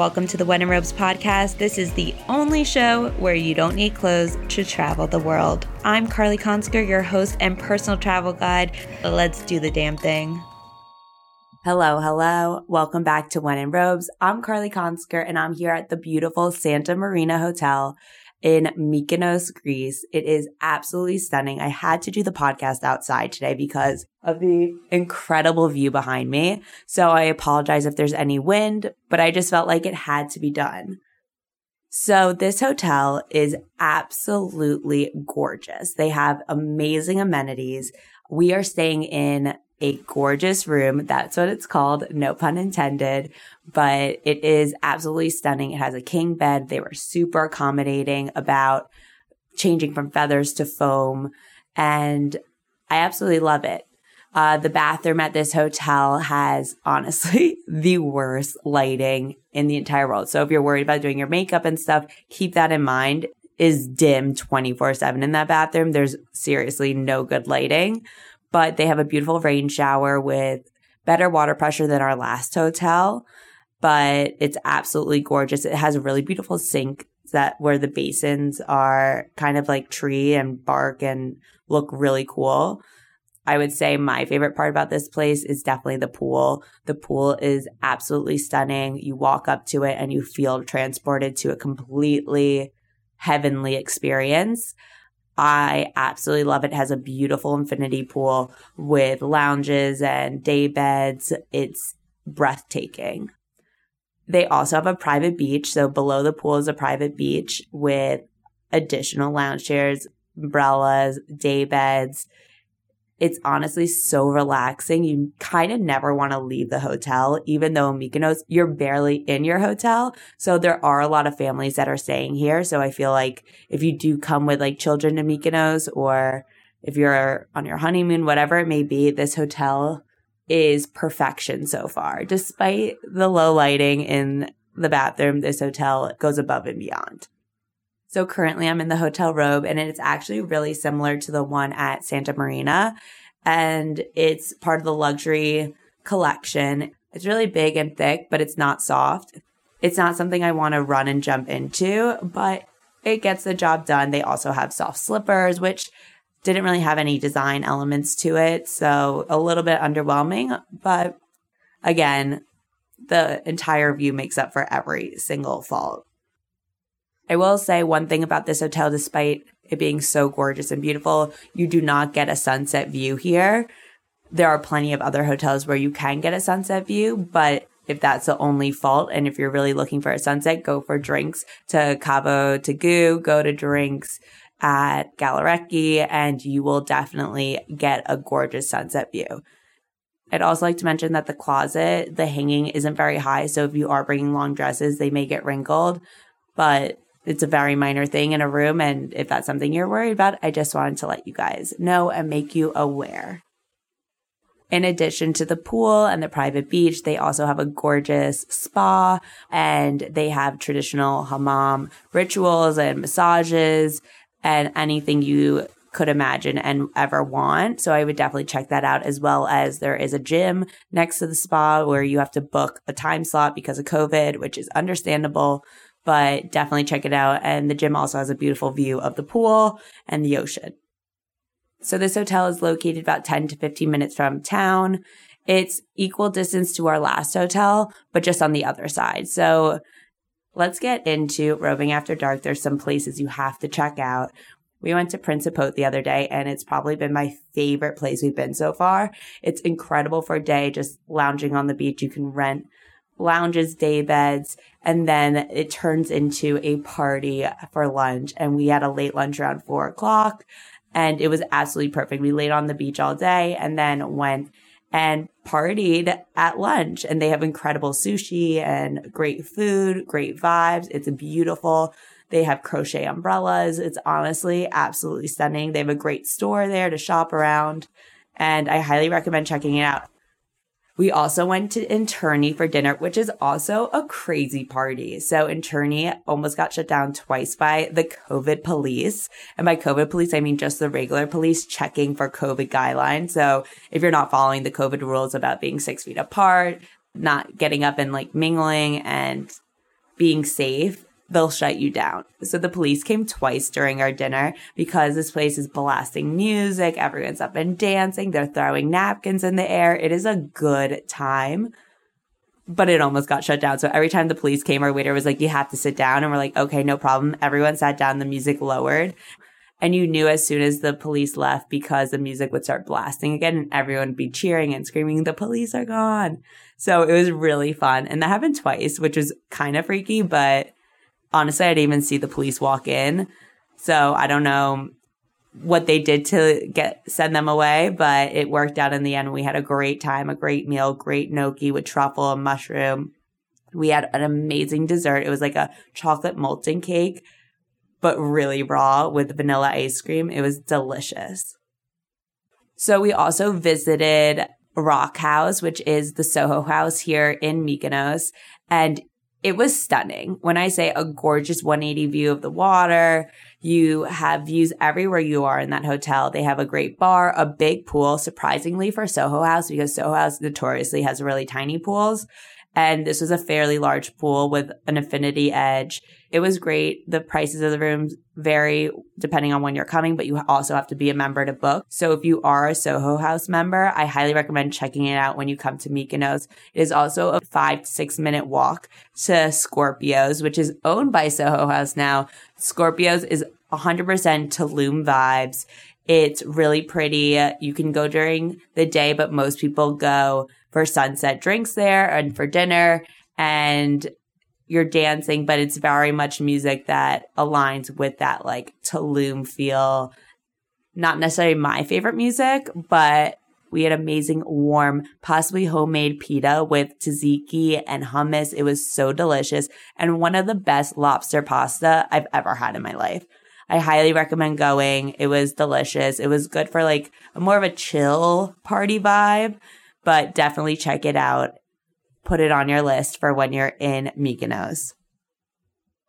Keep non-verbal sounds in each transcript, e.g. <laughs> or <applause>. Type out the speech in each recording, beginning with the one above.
Welcome to the When in Robes podcast. This is the only show where you don't need clothes to travel the world. I'm Carly Consker, your host and personal travel guide. Let's do the damn thing. Hello, hello. Welcome back to When in Robes. I'm Carly Consker and I'm here at the beautiful Santa Marina Hotel in Mykonos, Greece. It is absolutely stunning. I had to do the podcast outside today because of the incredible view behind me. So I apologize if there's any wind, but I just felt like it had to be done. So this hotel is absolutely gorgeous. They have amazing amenities. We are staying in a gorgeous room. That's what it's called. No pun intended, but it is absolutely stunning. It has a king bed. They were super accommodating about changing from feathers to foam. And I absolutely love it. Uh, the bathroom at this hotel has honestly <laughs> the worst lighting in the entire world. So if you're worried about doing your makeup and stuff, keep that in mind. Is dim 24 7 in that bathroom. There's seriously no good lighting but they have a beautiful rain shower with better water pressure than our last hotel. But it's absolutely gorgeous. It has a really beautiful sink that where the basins are kind of like tree and bark and look really cool. I would say my favorite part about this place is definitely the pool. The pool is absolutely stunning. You walk up to it and you feel transported to a completely heavenly experience. I absolutely love it. it. has a beautiful infinity pool with lounges and day beds. It's breathtaking. They also have a private beach. So below the pool is a private beach with additional lounge chairs, umbrellas, day beds. It's honestly so relaxing. You kind of never want to leave the hotel, even though Mykonos, you're barely in your hotel. So there are a lot of families that are staying here. So I feel like if you do come with like children to Mykonos or if you're on your honeymoon, whatever it may be, this hotel is perfection so far. Despite the low lighting in the bathroom, this hotel goes above and beyond. So currently I'm in the hotel robe and it's actually really similar to the one at Santa Marina and it's part of the luxury collection. It's really big and thick, but it's not soft. It's not something I want to run and jump into, but it gets the job done. They also have soft slippers, which didn't really have any design elements to it. So a little bit underwhelming, but again, the entire view makes up for every single fault. I will say one thing about this hotel, despite it being so gorgeous and beautiful, you do not get a sunset view here. There are plenty of other hotels where you can get a sunset view, but if that's the only fault and if you're really looking for a sunset, go for drinks to Cavo Tagoo, go to drinks at Galleraki, and you will definitely get a gorgeous sunset view. I'd also like to mention that the closet, the hanging isn't very high. So if you are bringing long dresses, they may get wrinkled, but it's a very minor thing in a room. And if that's something you're worried about, I just wanted to let you guys know and make you aware. In addition to the pool and the private beach, they also have a gorgeous spa and they have traditional hammam rituals and massages and anything you could imagine and ever want. So I would definitely check that out as well as there is a gym next to the spa where you have to book a time slot because of COVID, which is understandable but definitely check it out. And the gym also has a beautiful view of the pool and the ocean. So this hotel is located about 10 to 15 minutes from town. It's equal distance to our last hotel, but just on the other side. So let's get into roving after dark. There's some places you have to check out. We went to Principe the other day and it's probably been my favorite place we've been so far. It's incredible for a day just lounging on the beach. You can rent lounges, day beds, and then it turns into a party for lunch. And we had a late lunch around four o'clock and it was absolutely perfect. We laid on the beach all day and then went and partied at lunch and they have incredible sushi and great food, great vibes. It's beautiful. They have crochet umbrellas. It's honestly absolutely stunning. They have a great store there to shop around and I highly recommend checking it out. We also went to Interni for dinner, which is also a crazy party. So Interni almost got shut down twice by the COVID police. And by COVID police, I mean just the regular police checking for COVID guidelines. So if you're not following the COVID rules about being six feet apart, not getting up and like mingling and being safe, they'll shut you down. So the police came twice during our dinner because this place is blasting music. Everyone's up and dancing. They're throwing napkins in the air. It is a good time. But it almost got shut down. So every time the police came, our waiter was like, you have to sit down. And we're like, okay, no problem. Everyone sat down. The music lowered. And you knew as soon as the police left because the music would start blasting again and everyone would be cheering and screaming, the police are gone. So it was really fun. And that happened twice, which was kind of freaky, but honestly, I didn't even see the police walk in. So I don't know what they did to get send them away, but it worked out in the end. We had a great time, a great meal, great gnocchi with truffle and mushroom. We had an amazing dessert. It was like a chocolate molten cake but really raw with vanilla ice cream. It was delicious. So we also visited Roc House, which is the Soho House here in Mykonos. And it was stunning. When I say a gorgeous 180 view of the water, you have views everywhere you are in that hotel. They have a great bar, a big pool, surprisingly for Soho House, because Soho House notoriously has really tiny pools. And this was a fairly large pool with an infinity edge. It was great. The prices of the rooms vary depending on when you're coming, but you also have to be a member to book. So if you are a Soho House member, I highly recommend checking it out when you come to Mykonos. It is also a five to six minute walk to Scorpios, which is owned by Soho House now. Scorpios is 100% Tulum vibes. It's really pretty. You can go during the day, but most people go for sunset drinks there and for dinner and you're dancing, but it's very much music that aligns with that like Tulum feel. Not necessarily my favorite music, but we had amazing, warm, possibly homemade pita with tzatziki and hummus. It was so delicious and one of the best lobster pasta I've ever had in my life. I highly recommend going. It was delicious. It was good for like more of a chill party vibe but definitely check it out. Put it on your list for when you're in Mykonos.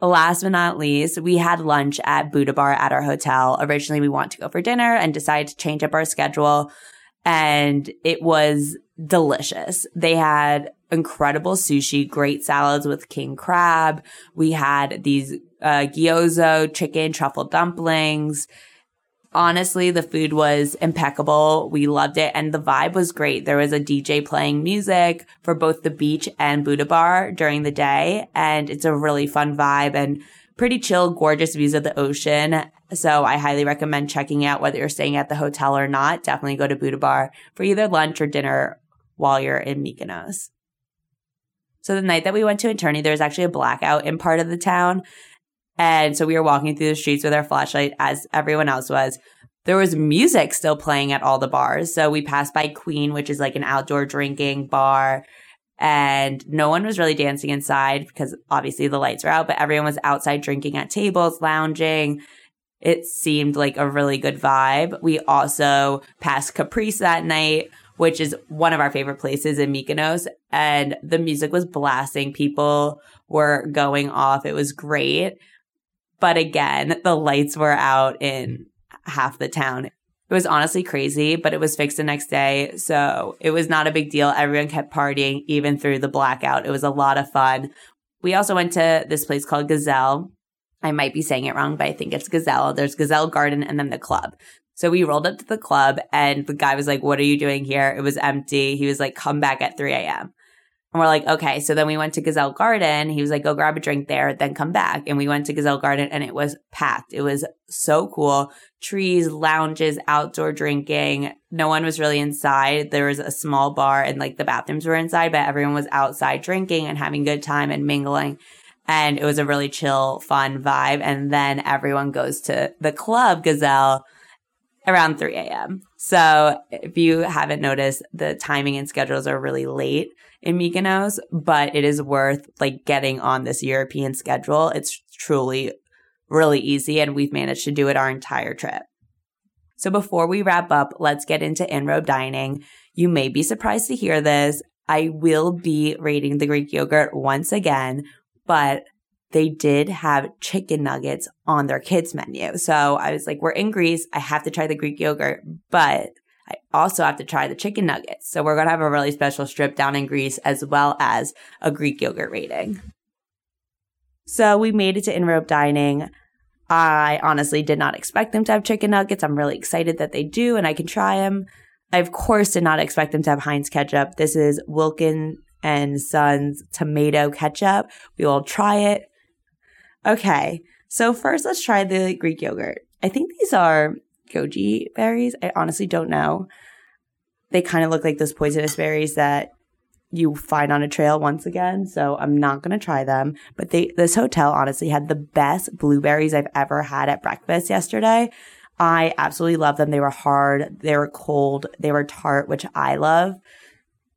Last but not least, we had lunch at Buddha Bar at our hotel. Originally, we wanted to go for dinner and decided to change up our schedule. And it was delicious. They had incredible sushi, great salads with king crab. We had these uh, gyoza chicken truffle dumplings honestly, the food was impeccable. We loved it and the vibe was great. There was a DJ playing music for both the beach and Buddha bar during the day. And it's a really fun vibe and pretty chill, gorgeous views of the ocean. So I highly recommend checking out whether you're staying at the hotel or not. Definitely go to Buddha bar for either lunch or dinner while you're in Mykonos. So the night that we went to Interni, there was actually a blackout in part of the town. And so we were walking through the streets with our flashlight as everyone else was. There was music still playing at all the bars. So we passed by Queen, which is like an outdoor drinking bar. And no one was really dancing inside because obviously the lights were out, but everyone was outside drinking at tables, lounging. It seemed like a really good vibe. We also passed Caprice that night, which is one of our favorite places in Mykonos. And the music was blasting. People were going off. It was great. But again, the lights were out in half the town. It was honestly crazy, but it was fixed the next day. So it was not a big deal. Everyone kept partying even through the blackout. It was a lot of fun. We also went to this place called Gazelle. I might be saying it wrong, but I think it's Gazelle. There's Gazelle Garden and then the club. So we rolled up to the club and the guy was like, What are you doing here? It was empty. He was like, Come back at 3 a.m. And we're like, okay. So then we went to Gazelle Garden. He was like, go grab a drink there, then come back. And we went to Gazelle Garden and it was packed. It was so cool. Trees, lounges, outdoor drinking. No one was really inside. There was a small bar and like the bathrooms were inside, but everyone was outside drinking and having good time and mingling. And it was a really chill, fun vibe. And then everyone goes to the club Gazelle around 3 a.m. So if you haven't noticed, the timing and schedules are really late in Mykonos, but it is worth like getting on this European schedule. It's truly really easy and we've managed to do it our entire trip. So before we wrap up, let's get into in-robe dining. You may be surprised to hear this. I will be rating the Greek yogurt once again, but they did have chicken nuggets on their kids menu. So I was like, we're in Greece. I have to try the Greek yogurt, but I also have to try the chicken nuggets. So we're going to have a really special strip down in Greece as well as a Greek yogurt rating. So we made it to In Robe Dining. I honestly did not expect them to have chicken nuggets. I'm really excited that they do and I can try them. I, of course, did not expect them to have Heinz ketchup. This is Wilkin and Sons tomato ketchup. We will try it. Okay, so first let's try the Greek yogurt. I think these are goji berries. I honestly don't know. They kind of look like those poisonous berries that you find on a trail once again. So I'm not going to try them. But they, this hotel honestly had the best blueberries I've ever had at breakfast yesterday. I absolutely love them. They were hard. They were cold. They were tart, which I love.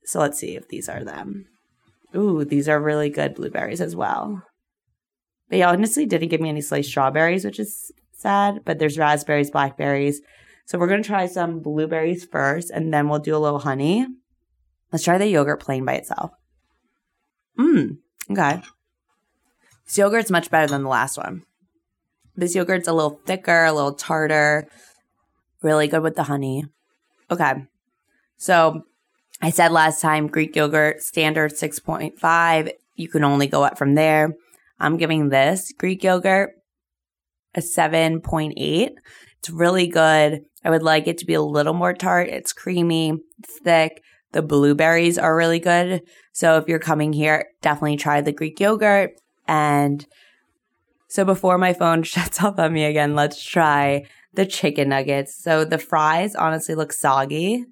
So let's see if these are them. Ooh, these are really good blueberries as well. They honestly didn't give me any sliced strawberries, which is sad, but there's raspberries, blackberries. So we're going to try some blueberries first and then we'll do a little honey. Let's try the yogurt plain by itself. Mmm. Okay. This yogurt's much better than the last one. This yogurt's a little thicker, a little tartar. Really good with the honey. Okay. So I said last time Greek yogurt standard 6.5. You can only go up from there. I'm giving this Greek yogurt a 7.8. It's really good. I would like it to be a little more tart. It's creamy, it's thick. The blueberries are really good. So if you're coming here, definitely try the Greek yogurt. And so before my phone <laughs> shuts off on me again, let's try the chicken nuggets. So the fries honestly look soggy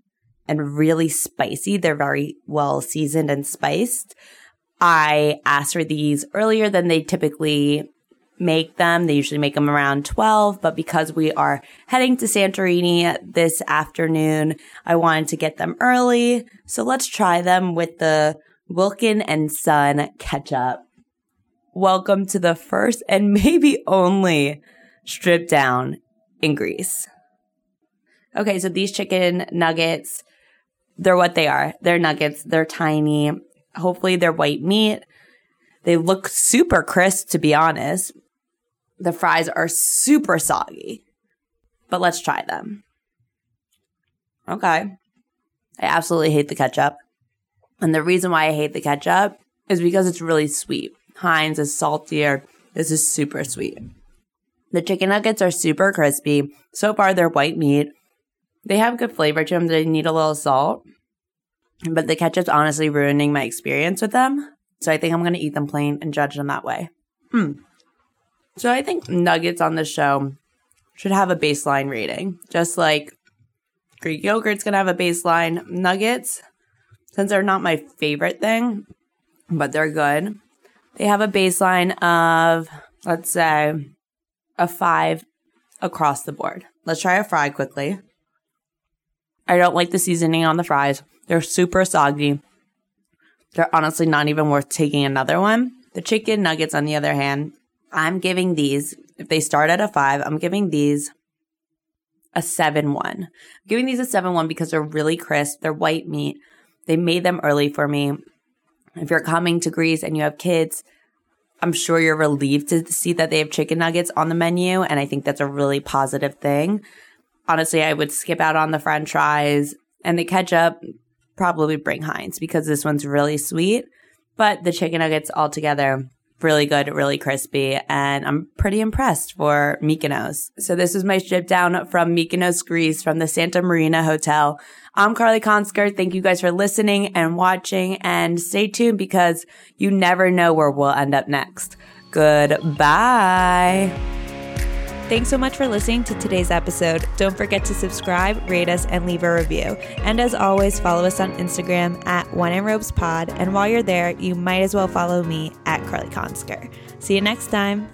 and really spicy. They're very well seasoned and spiced. I asked for these earlier than they typically make them. They usually make them around 12, but because we are heading to Santorini this afternoon, I wanted to get them early. So let's try them with the Wilkin and Son ketchup. Welcome to the first and <laughs> maybe only strip down in Greece. Okay, so these chicken nuggets, they're what they are. They're nuggets. They're tiny. Hopefully they're white meat. They look super crisp, to be honest. The fries are super soggy, but let's try them. Okay. I absolutely hate the ketchup. And the reason why I hate the ketchup is because it's really sweet. Heinz is saltier. This is super sweet. The chicken nuggets are super crispy. So far, they're white meat. They have good flavor to them. They need a little salt. But the ketchup's honestly ruining my experience with them. So I think I'm going to eat them plain and judge them that way. Hmm. So I think nuggets on the show should have a baseline rating, just like Greek yogurt's gonna have a baseline. Nuggets, since they're not my favorite thing, but they're good, they have a baseline of let's say a five across the board. Let's try a fry quickly. I don't like the seasoning on the fries. They're super soggy. They're honestly not even worth taking another one. The chicken nuggets, on the other hand, I'm giving these, if they start at a five, I'm giving these a 7 1. I'm giving these a 7 1 because they're really crisp. They're white meat. They made them early for me. If you're coming to Greece and you have kids, I'm sure you're relieved to see that they have chicken nuggets on the menu. And I think that's a really positive thing. Honestly, I would skip out on the french fries and the ketchup, probably bring Heinz because this one's really sweet. But the chicken nuggets altogether, really good, really crispy, and I'm pretty impressed for Mykonos. So this is my strip down from Mykonos, Greece, from the Santa Marina Hotel. I'm Carly Konsker. Thank you guys for listening and watching, and stay tuned because you never know where we'll end up next. Goodbye. Thanks so much for listening to today's episode. Don't forget to subscribe, rate us, and leave a review. And as always, follow us on Instagram at When in Robes Pod. And while you're there, you might as well follow me at Carly Konsker. See you next time.